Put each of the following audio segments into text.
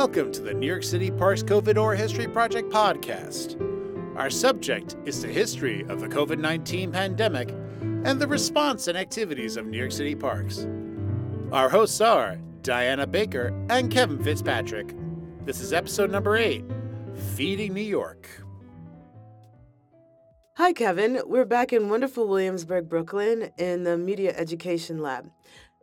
Welcome to the New York City Parks COVID Oral History Project podcast. Our subject is the history of the COVID 19 pandemic and the response and activities of New York City parks. Our hosts are Diana Baker and Kevin Fitzpatrick. This is episode number eight Feeding New York. Hi, Kevin. We're back in wonderful Williamsburg, Brooklyn, in the Media Education Lab.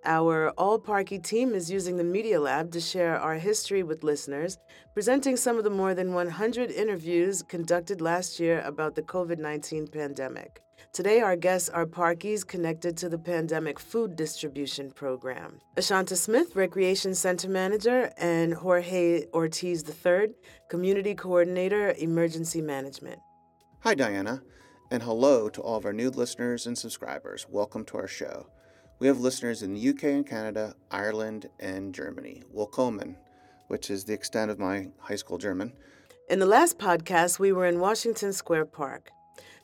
Our All Parky team is using the Media Lab to share our history with listeners, presenting some of the more than 100 interviews conducted last year about the COVID 19 pandemic. Today, our guests are Parkies connected to the pandemic food distribution program. Ashanta Smith, Recreation Center Manager, and Jorge Ortiz III, Community Coordinator, Emergency Management. Hi, Diana, and hello to all of our new listeners and subscribers. Welcome to our show. We have listeners in the UK and Canada, Ireland, and Germany. Willkommen, which is the extent of my high school German. In the last podcast, we were in Washington Square Park.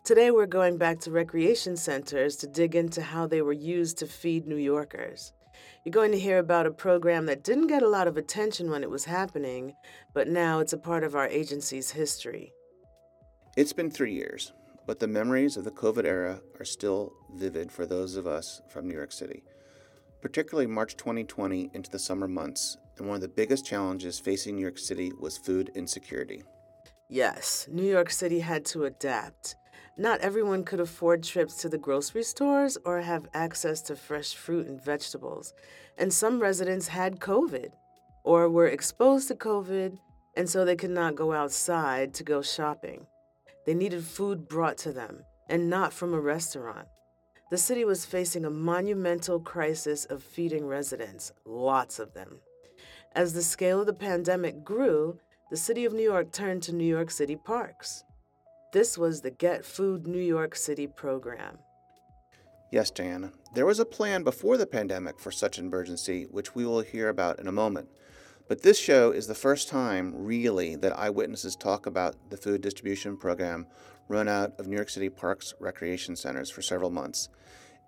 Today, we're going back to recreation centers to dig into how they were used to feed New Yorkers. You're going to hear about a program that didn't get a lot of attention when it was happening, but now it's a part of our agency's history. It's been three years but the memories of the COVID era are still vivid for those of us from New York City, particularly March 2020 into the summer months. And one of the biggest challenges facing New York City was food insecurity. Yes, New York City had to adapt. Not everyone could afford trips to the grocery stores or have access to fresh fruit and vegetables. And some residents had COVID or were exposed to COVID, and so they could not go outside to go shopping. They needed food brought to them, and not from a restaurant. The city was facing a monumental crisis of feeding residents, lots of them. As the scale of the pandemic grew, the city of New York turned to New York City Parks. This was the Get Food New York City program. Yes, Diana. There was a plan before the pandemic for such an emergency, which we will hear about in a moment. But this show is the first time, really, that eyewitnesses talk about the food distribution program run out of New York City Parks Recreation Centers for several months.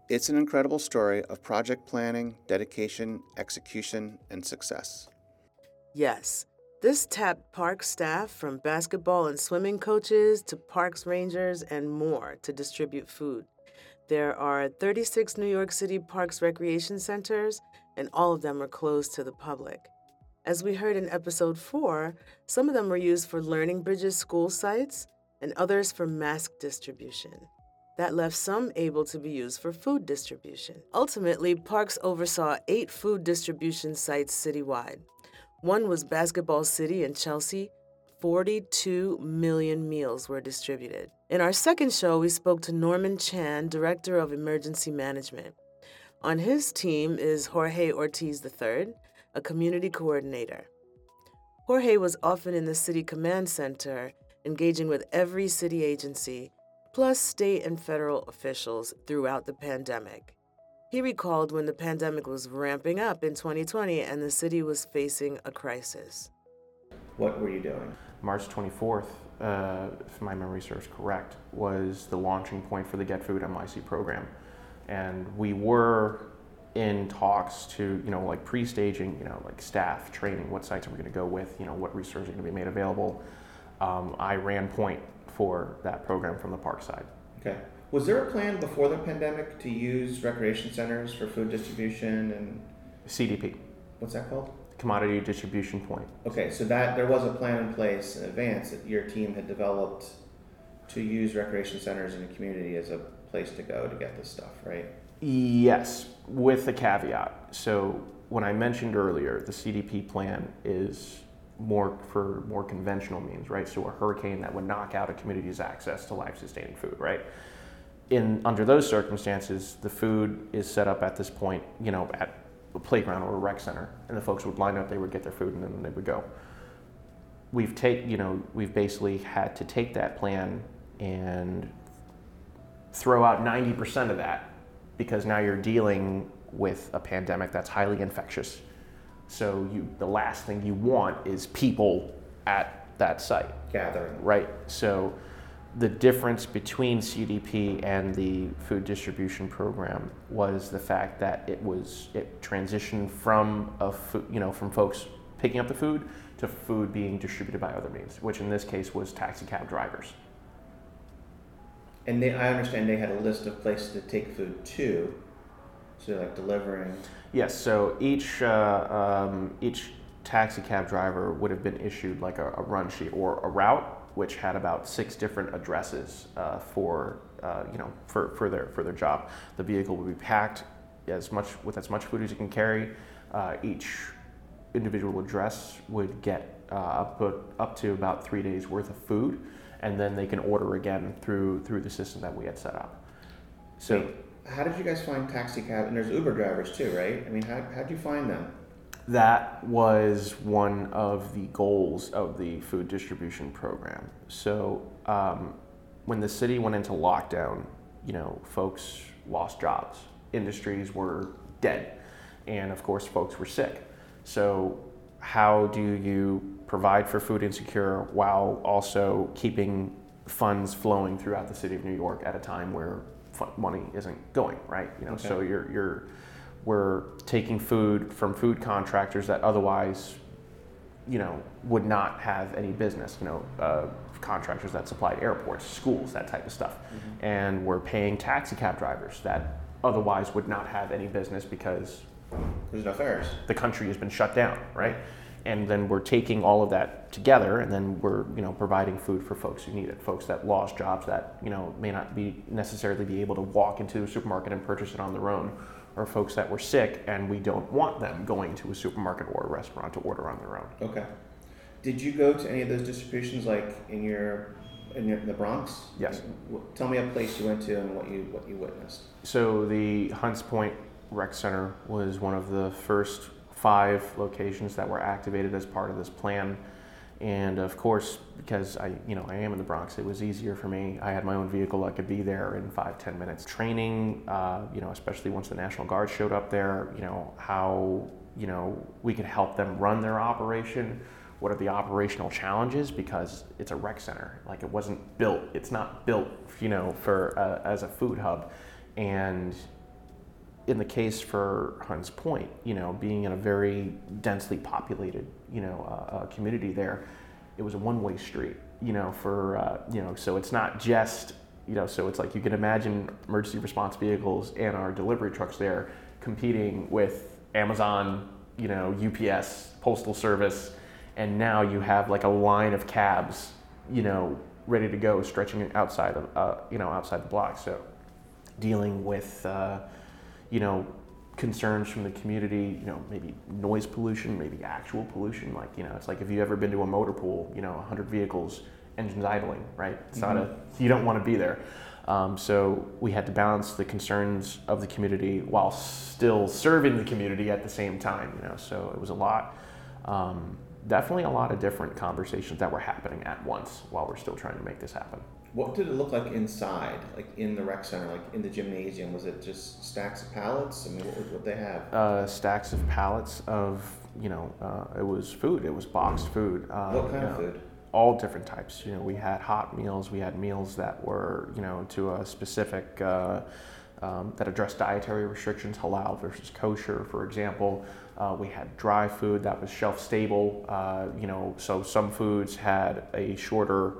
It's an incredible story of project planning, dedication, execution, and success. Yes, this tapped park staff from basketball and swimming coaches to parks rangers and more to distribute food. There are 36 New York City Parks Recreation Centers, and all of them are closed to the public. As we heard in episode 4, some of them were used for Learning Bridges school sites and others for mask distribution. That left some able to be used for food distribution. Ultimately, Parks oversaw eight food distribution sites citywide. One was Basketball City in Chelsea. 42 million meals were distributed. In our second show, we spoke to Norman Chan, Director of Emergency Management. On his team is Jorge Ortiz III, a community coordinator. Jorge was often in the city command center, engaging with every city agency, plus state and federal officials throughout the pandemic. He recalled when the pandemic was ramping up in 2020 and the city was facing a crisis. What were you doing? March 24th, uh, if my memory serves correct, was the launching point for the Get Food NYC program. And we were in talks to, you know, like pre-staging, you know, like staff training, what sites are we going to go with, you know, what resources are going to be made available. Um, I ran point for that program from the park side. Okay. Was there a plan before the pandemic to use recreation centers for food distribution and CDP? What's that called? Commodity distribution point. Okay, so that there was a plan in place in advance that your team had developed to use recreation centers in the community as a place to go to get this stuff, right? Yes, with a caveat. So when I mentioned earlier, the CDP plan is more for more conventional means, right? So a hurricane that would knock out a community's access to life-sustaining food, right? In under those circumstances, the food is set up at this point, you know, at a playground or a rec center, and the folks would line up, they would get their food, and then they would go. We've take, you know, we've basically had to take that plan and throw out 90% of that because now you're dealing with a pandemic that's highly infectious. So you, the last thing you want is people at that site gathering. Right. So the difference between CDP and the food distribution program was the fact that it was it transitioned from a food, you know from folks picking up the food to food being distributed by other means, which in this case was taxi cab drivers. And they, I understand they had a list of places to take food to, so like delivering. Yes, so each uh, um, each taxi cab driver would have been issued like a, a, run sheet or a route, which had about six different addresses uh, for uh, you know for, for their for their job. The vehicle would be packed as much with as much food as you can carry. Uh, each individual address would get uh, up up to about three days worth of food and then they can order again through through the system that we had set up. So, how did you guys find taxi cab? And there's Uber drivers too, right? I mean, how how'd you find them? That was one of the goals of the food distribution program. So um, when the city went into lockdown, you know, folks lost jobs, industries were dead, and of course, folks were sick. So how do you provide for food insecure while also keeping funds flowing throughout the city of New York at a time where money isn't going right? You know, okay. so you're you're we're taking food from food contractors that otherwise, you know, would not have any business. You know, uh, contractors that supplied airports, schools, that type of stuff, mm-hmm. and we're paying taxi cab drivers that otherwise would not have any business because there's no fares. The country has been shut down, right? And then we're taking all of that together, and then we're you know providing food for folks who need it, folks that lost jobs that you know may not be necessarily be able to walk into a supermarket and purchase it on their own, or folks that were sick and we don't want them going to a supermarket or a restaurant to order on their own. Okay. Did you go to any of those distributions, like in your in, your, in the Bronx? Yes. Tell me a place you went to and what you what you witnessed. So the Hunts Point Rec Center was one of the first five locations that were activated as part of this plan. And of course, because I, you know, I am in the Bronx, it was easier for me. I had my own vehicle; I could be there in five, ten minutes. Training, uh, you know, especially once the National Guard showed up there, you know, how you know we could help them run their operation. What are the operational challenges? Because it's a rec center. Like it wasn't built. It's not built, you know, for uh, as a food hub, and in the case for Hunts Point, you know, being in a very densely populated, you know, uh, uh, community there, it was a one-way street, you know, for uh, you know, so it's not just, you know, so it's like you can imagine emergency response vehicles and our delivery trucks there competing with Amazon, you know, UPS, Postal Service, and now you have like a line of cabs, you know, ready to go, stretching outside of, uh, you know, outside the block. So dealing with uh, you know, concerns from the community, you know, maybe noise pollution, maybe actual pollution. Like, you know, it's like if you've ever been to a motor pool, you know, 100 vehicles, engines idling, right? It's mm-hmm. not a, mm-hmm. you don't want to be there. Um, so we had to balance the concerns of the community while still serving the community at the same time, you know, so it was a lot. Um, definitely a lot of different conversations that were happening at once while we're still trying to make this happen. What did it look like inside, like in the rec center, like in the gymnasium? Was it just stacks of pallets? I mean, what would they have? Uh, stacks of pallets of, you know, uh, it was food. It was boxed food. Uh, what kind of know, food? All different types. You know, we had hot meals. We had meals that were, you know, to a specific. Uh, um, that addressed dietary restrictions, halal versus kosher, for example. Uh, we had dry food that was shelf stable. Uh, you know, so some foods had a shorter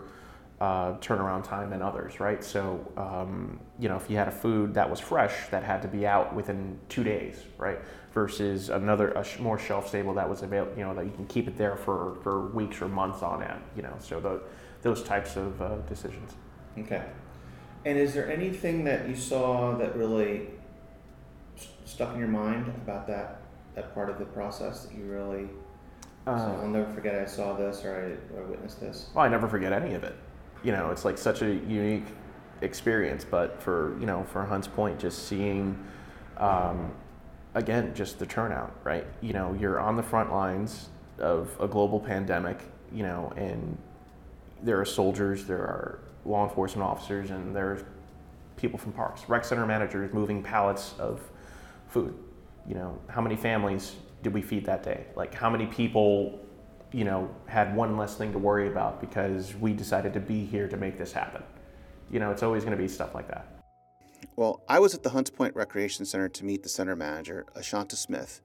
uh, turnaround time than others, right? So, um, you know, if you had a food that was fresh that had to be out within two days, right, versus another a sh- more shelf stable that was available, you know, that you can keep it there for, for weeks or months on end, you know, so the, those types of uh, decisions. Okay. And is there anything that you saw that really st- stuck in your mind about that that part of the process that you really? Uh, I'll never forget I saw this or I, or I witnessed this. Well, I never forget any of it you know, it's like such a unique experience. But for you know, for Hunts Point, just seeing, um, again, just the turnout, right? You know, you're on the front lines of a global pandemic, you know, and there are soldiers, there are law enforcement officers, and there's people from parks, rec center managers moving pallets of food. You know, how many families did we feed that day? Like, how many people you know, had one less thing to worry about because we decided to be here to make this happen. You know, it's always going to be stuff like that. Well, I was at the Hunts Point Recreation Center to meet the center manager, Ashanta Smith,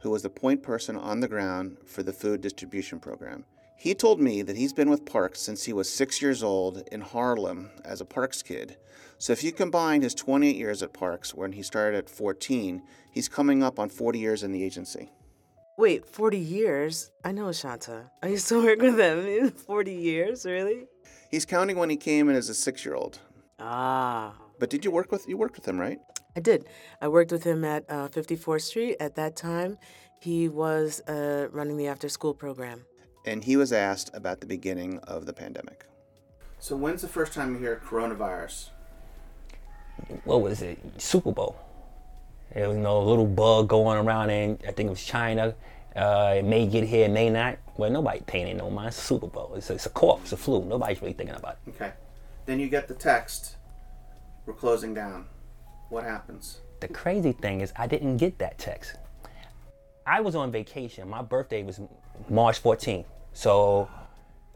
who was the point person on the ground for the food distribution program. He told me that he's been with Parks since he was six years old in Harlem as a Parks kid. So if you combine his 28 years at Parks when he started at 14, he's coming up on 40 years in the agency. Wait, 40 years? I know Shanta. I used to work with him. 40 years, really? He's counting when he came in as a six year old. Ah. But did you work with you worked with him, right? I did. I worked with him at uh, 54th Street. At that time, he was uh, running the after school program. And he was asked about the beginning of the pandemic. So when's the first time you hear coronavirus? What was it? Super Bowl. There was you know, a little bug going around in, I think it was China. Uh, it may get here, it may not. Well, nobody paying it no mind. It's Super Bowl. It's a, it's a cough, it's a flu. Nobody's really thinking about it. Okay. Then you get the text, we're closing down. What happens? The crazy thing is, I didn't get that text. I was on vacation. My birthday was March 14th. So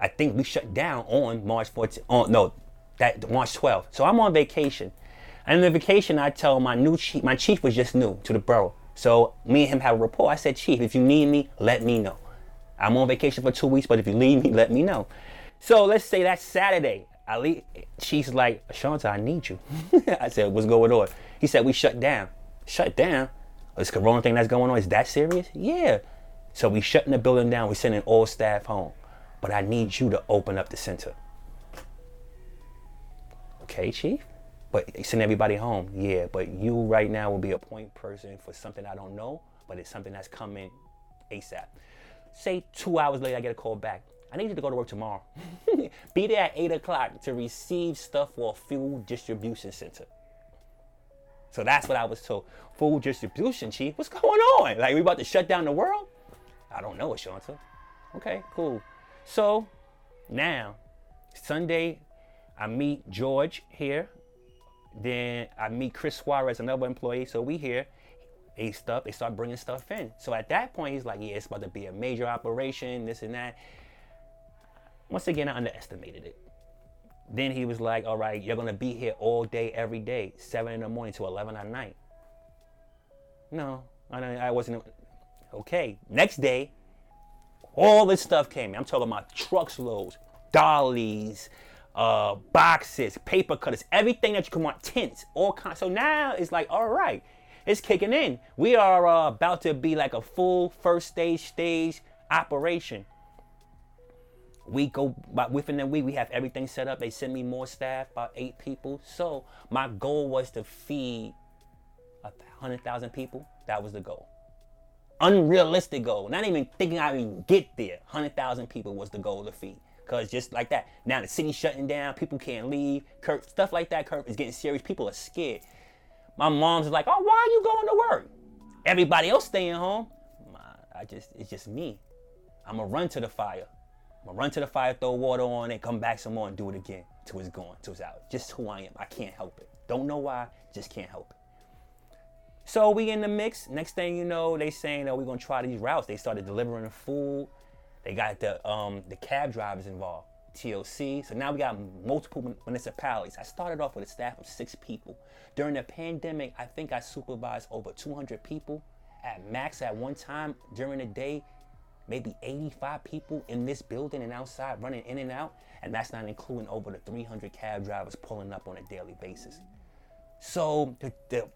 I think we shut down on March 14th. Oh, no, that March 12th. So I'm on vacation. And the vacation, I tell my new chief, my chief was just new to the borough. So me and him have a rapport. I said, Chief, if you need me, let me know. I'm on vacation for two weeks, but if you need me, let me know. So let's say that's Saturday. I leave. She's like, Shanta, I need you. I said, what's going on? He said, we shut down. Shut down? This corona thing that's going on, is that serious? Yeah. So we shutting the building down. We're sending all staff home. But I need you to open up the center. Okay, chief? But send everybody home. Yeah, but you right now will be a point person for something I don't know, but it's something that's coming ASAP. Say two hours later, I get a call back. I need you to go to work tomorrow. be there at 8 o'clock to receive stuff for a fuel distribution center. So that's what I was told. Food distribution, chief. What's going on? Like we about to shut down the world? I don't know, Ashanta. Okay, cool. So now, Sunday, I meet George here. Then I meet Chris Suarez, another employee. So we here. They stuff. They start bringing stuff in. So at that point, he's like, "Yeah, it's about to be a major operation. This and that." Once again, I underestimated it. Then he was like, "All right, you're gonna be here all day, every day, seven in the morning to eleven at night." No, I, I wasn't. Okay. Next day, all this stuff came. I'm talking about trucks loads, dollies, uh, boxes, paper cutters, everything that you can want, tents, all kinds. So now it's like, all right, it's kicking in. We are uh, about to be like a full first stage stage operation. We go but within the week, we have everything set up. They send me more staff, about eight people. So my goal was to feed a hundred thousand people. That was the goal unrealistic goal. Not even thinking I would even get there. 100,000 people was the goal to feed. Because just like that, now the city's shutting down, people can't leave, stuff like that, is getting serious. People are scared. My mom's like, oh, why are you going to work? Everybody else staying home. I just, it's just me. I'm going to run to the fire. I'm going to run to the fire, throw water on it, come back some more and do it again till it's gone, till it's out. Just who I am. I can't help it. Don't know why, just can't help it. So we in the mix. Next thing you know, they saying, "Oh, we're gonna try these routes." They started delivering food. They got the um, the cab drivers involved, TLC. So now we got multiple municipalities. I started off with a staff of six people. During the pandemic, I think I supervised over 200 people at max at one time during the day. Maybe 85 people in this building and outside running in and out, and that's not including over the 300 cab drivers pulling up on a daily basis. So the, the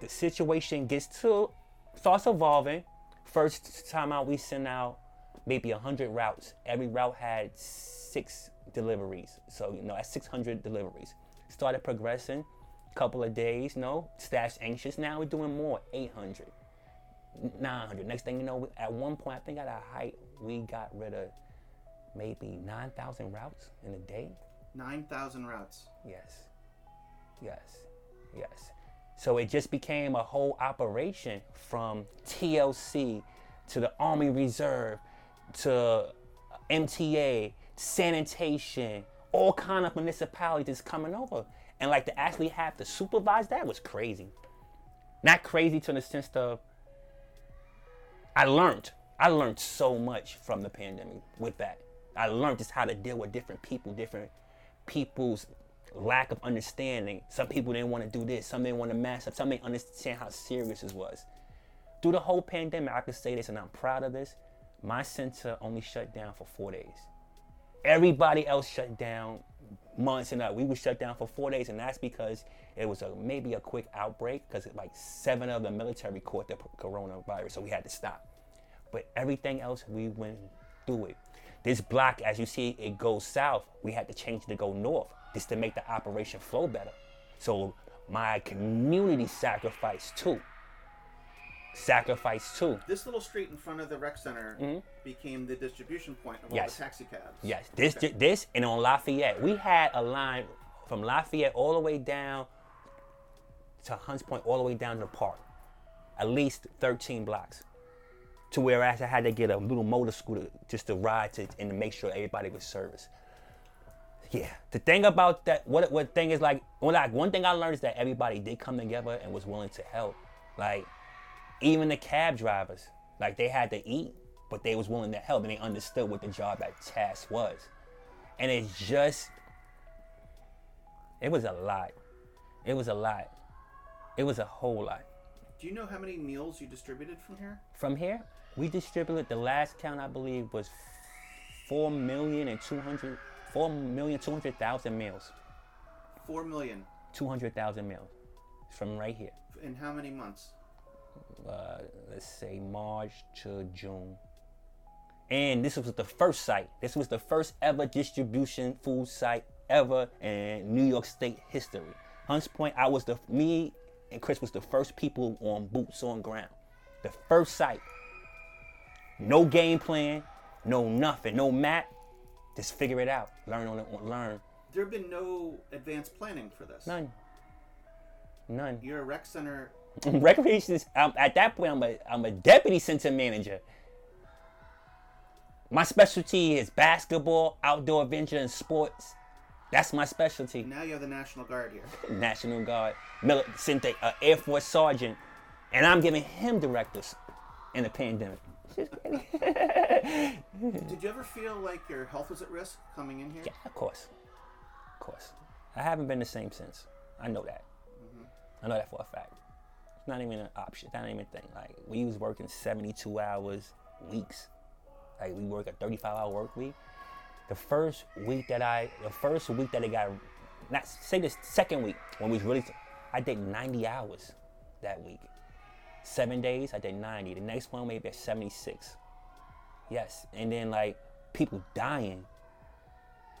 the situation gets to starts evolving. First time out, we sent out maybe hundred routes. Every route had six deliveries, so you know that's 600 deliveries. Started progressing, couple of days, you know, staff's anxious. Now we're doing more, 800, 900. Next thing you know, at one point, I think at a height, we got rid of maybe 9,000 routes in a day. 9,000 routes. Yes. Yes. Yes. So it just became a whole operation from TLC to the Army Reserve to MTA, sanitation, all kind of municipalities coming over. And like to actually have to supervise that was crazy. Not crazy to the sense of I learned. I learned so much from the pandemic with that. I learned just how to deal with different people, different people's lack of understanding. Some people didn't want to do this. Some didn't want to mask up. Some didn't understand how serious this was. through the whole pandemic, I can say this, and I'm proud of this. My center only shut down for four days. Everybody else shut down months and up. We were shut down for four days, and that's because it was a maybe a quick outbreak because like seven of the military caught the coronavirus, so we had to stop. But everything else, we went through it. This block, as you see, it goes south. We had to change to go north just to make the operation flow better. So my community sacrificed too. Sacrifice too. This little street in front of the rec center mm-hmm. became the distribution point of all Yes. the taxi cabs. Yes, this Okay. this and on Lafayette, we had a line from Lafayette all the way down to Hunts Point, all the way down to the park, at least 13 blocks, to where I had to get a little motor scooter just to ride to and to make sure everybody was serviced. Yeah, the thing about that, what what thing is like, well, like one thing I learned is that everybody did come together and was willing to help. Like even the cab drivers, like they had to eat, but they was willing to help and they understood what the job at task was. And it's just, it was a lot. It was a lot. It was a whole lot. Do you know how many meals you distributed from here? From here, we distributed the last count I believe was four million and two hundred, four million two hundred thousand meals. Four million. Two hundred thousand meals from right here. In how many months? Uh, let's say March to June. And this was the first site. This was the first ever distribution food site ever in New York State history. Hunts Point, I was the me and Chris was the first people on boots on ground. The first site. No game plan, no nothing, no map. Just figure it out. Learn on it. Learn. There have been no advanced planning for this. None. None. You're a rec center. recreation is I'm, at that point I'm a I'm a deputy center manager. My specialty is basketball, outdoor adventure, and sports. That's my specialty. Now you have the National Guard here. National Guard, sent a, a Air Force sergeant, and I'm giving him directives in the pandemic. Did you ever feel like your health was at risk coming in here? Yeah, of course, of course. I haven't been the same since. I know that. Mm-hmm. I know that for a fact. It's not even an option. It's not even a thing. Like we was working 72 hours weeks. Like we work a 35 hour work week. The first week that I, the first week that I got, not say the second week when we really, I did 90 hours that week. Seven days, I did 90. The next one maybe at 76. Yes, and then like people dying.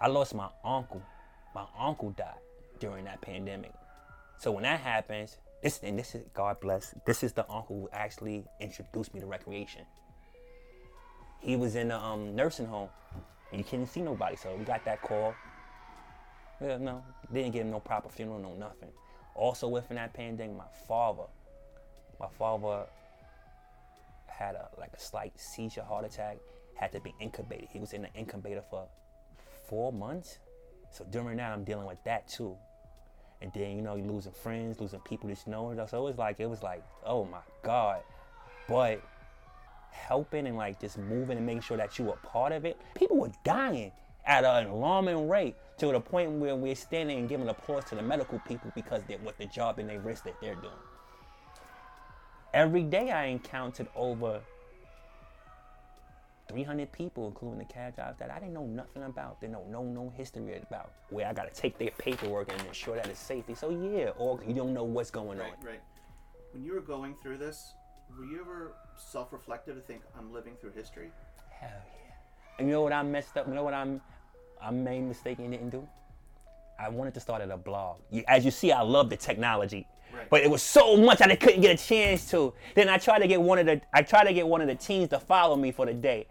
I lost my uncle. My uncle died during that pandemic. So when that happens, this and this is God bless. This is the uncle who actually introduced me to recreation. He was in a um, nursing home, and you couldn't see nobody. So we got that call. Yeah, no, didn't give him no proper funeral, no nothing. Also within that pandemic, my father, my father had a like a slight seizure heart attack, had to be incubated. He was in the incubator for four months. So during that, I'm dealing with that too. And then you know you're losing friends, losing people that you know. So it was like it was like, oh my God. But helping and like just moving and making sure that you were part of it. People were dying at an alarming rate to the point where we're standing and giving applause to the medical people because they're what the job and they risk that they're doing. Every day I encountered over 300 people, including the cab drivers, that I didn't know nothing about. They know no no history about. Where I got to take their paperwork and ensure that it's safety. So yeah, or you don't know what's going Right, on. right. When you were going through this, were you ever self-reflective to think I'm living through history? Hell yeah. And you know what I messed up? You know what I'm I made mistake and didn't do? I wanted to start at a blog. As you see, I love the technology. Right. But it was so much that I couldn't get a chance to. Then I tried to get one of the I tried to get one of the teens to follow me for the day.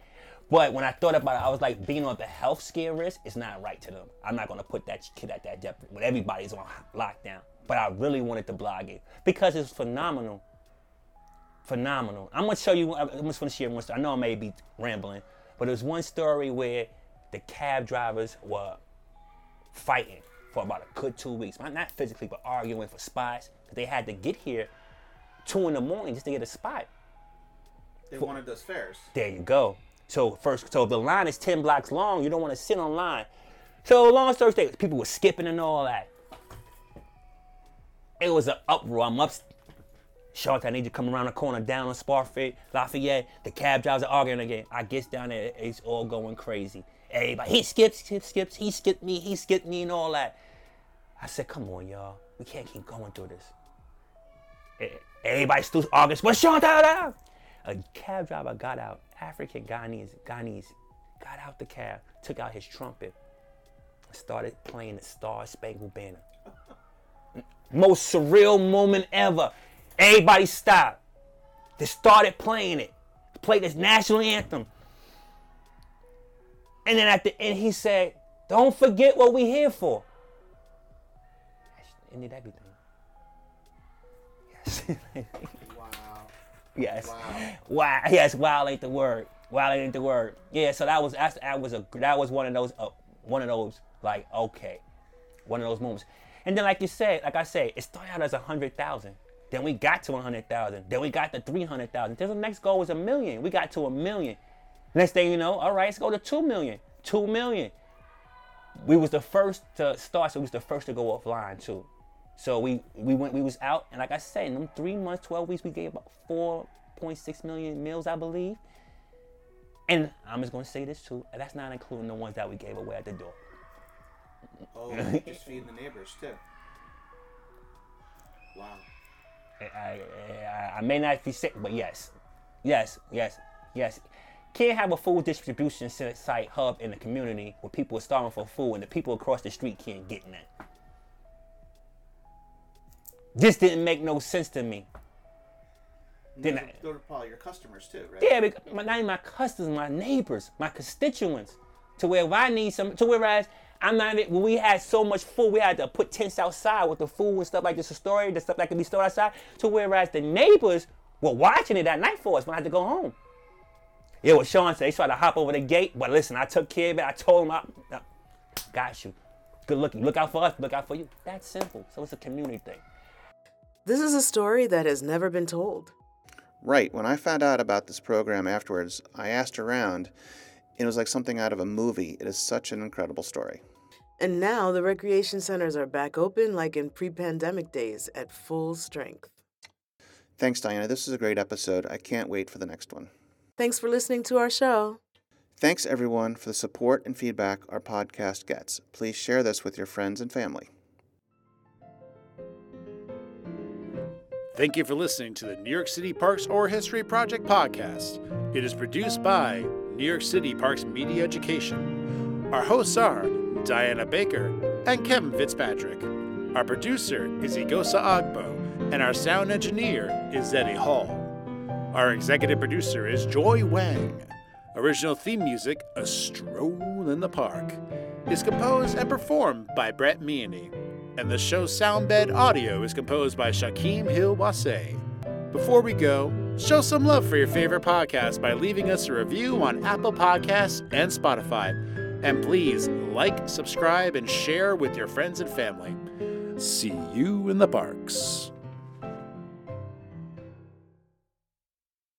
But when I thought about it, I was like, being on the health scare risk is not right to them. I'm not gonna put that kid at that depth when everybody's on lockdown. But I really wanted to blog it because it's phenomenal phenomenal. I'm gonna show you. I'm just gonna share one story. I know I may be rambling, but there's one story where the cab drivers were fighting for about a good two weeks. Not physically, but arguing for spots. They had to get here two in the morning just to get a spot. They wanted those fares. There you go. So first, so if the line is ten blocks long, you don't want to sit on line. So long story short, people were skipping and all that. It was an uproar. I'm up. Short, I need you to come around the corner down on Spofford, Lafayette. The cab drivers are arguing again. I gets down there, it's all going crazy. Everybody, he skips, skips, skips, he skipped me, he skipped me, and all that. I said, come on, y'all. We can't keep going through this. E- Everybody still arguing. What's Sean? A cab driver got out, African Ghanese, Ghanese, got out the cab, took out his trumpet, started playing the Star Spangled Banner. Most surreal moment ever. Everybody stopped. They started playing it. Played this national anthem. And then at the end, he said, Don't forget what we're here for. Ended everything. Yes. Yes. Wow. Wow. Yes, wow ain't the word. Wow ain't the word. Yeah, so that was that's, that was a that was one of those uh, one of those like okay, one of those moments. And then like you said, like I said, it started out as a hundred thousand. Then we got to hundred thousand. Then we got to three hundred thousand. Then the next goal was a million. We got to a million. Next thing you know, all right, let's go to two million. Two million. We was the first to start, so we was the first to go offline too. So we we went we was out and like I said, in them three months, twelve weeks, we gave about four point six million meals, I believe. And I'm just gonna say this too, and that's not including the ones that we gave away at the door. Oh, just feeding the neighbors too. Wow. I, I, I may not be sick, but yes, yes, yes, yes. Can't have a food distribution site hub in the community where people are starving for food and the people across the street can't get that. This didn't make no sense to me. Then I- Go to Paul, your customers too, right? Yeah, because my, not even my customers, my neighbors, my constituents. To where if I need some, to whereas I'm not even, when we had so much food, we had to put tents outside with the food and stuff like this, the story, the stuff that could be stored outside. To whereas the neighbors were watching it at night for us when I had to go home. Yeah, what Sean said, he tried to hop over the gate, but listen, I took care of it. I told him, I, I got you. Good looking. Look out for us, look out for you. That's simple. So it's a community thing. This is a story that has never been told. Right. When I found out about this program afterwards, I asked around. It was like something out of a movie. It is such an incredible story. And now the recreation centers are back open like in pre pandemic days at full strength. Thanks, Diana. This is a great episode. I can't wait for the next one. Thanks for listening to our show. Thanks, everyone, for the support and feedback our podcast gets. Please share this with your friends and family. Thank you for listening to the New York City Parks Oral History Project podcast. It is produced by New York City Parks Media Education. Our hosts are Diana Baker and Kevin Fitzpatrick. Our producer is Igosa Agbo, and our sound engineer is Eddie Hall. Our executive producer is Joy Wang. Original theme music, A Stroll in the Park, is composed and performed by Brett Meany and the show's soundbed audio is composed by Shakim Hill Wassay. Before we go, show some love for your favorite podcast by leaving us a review on Apple Podcasts and Spotify. And please like, subscribe, and share with your friends and family. See you in the parks.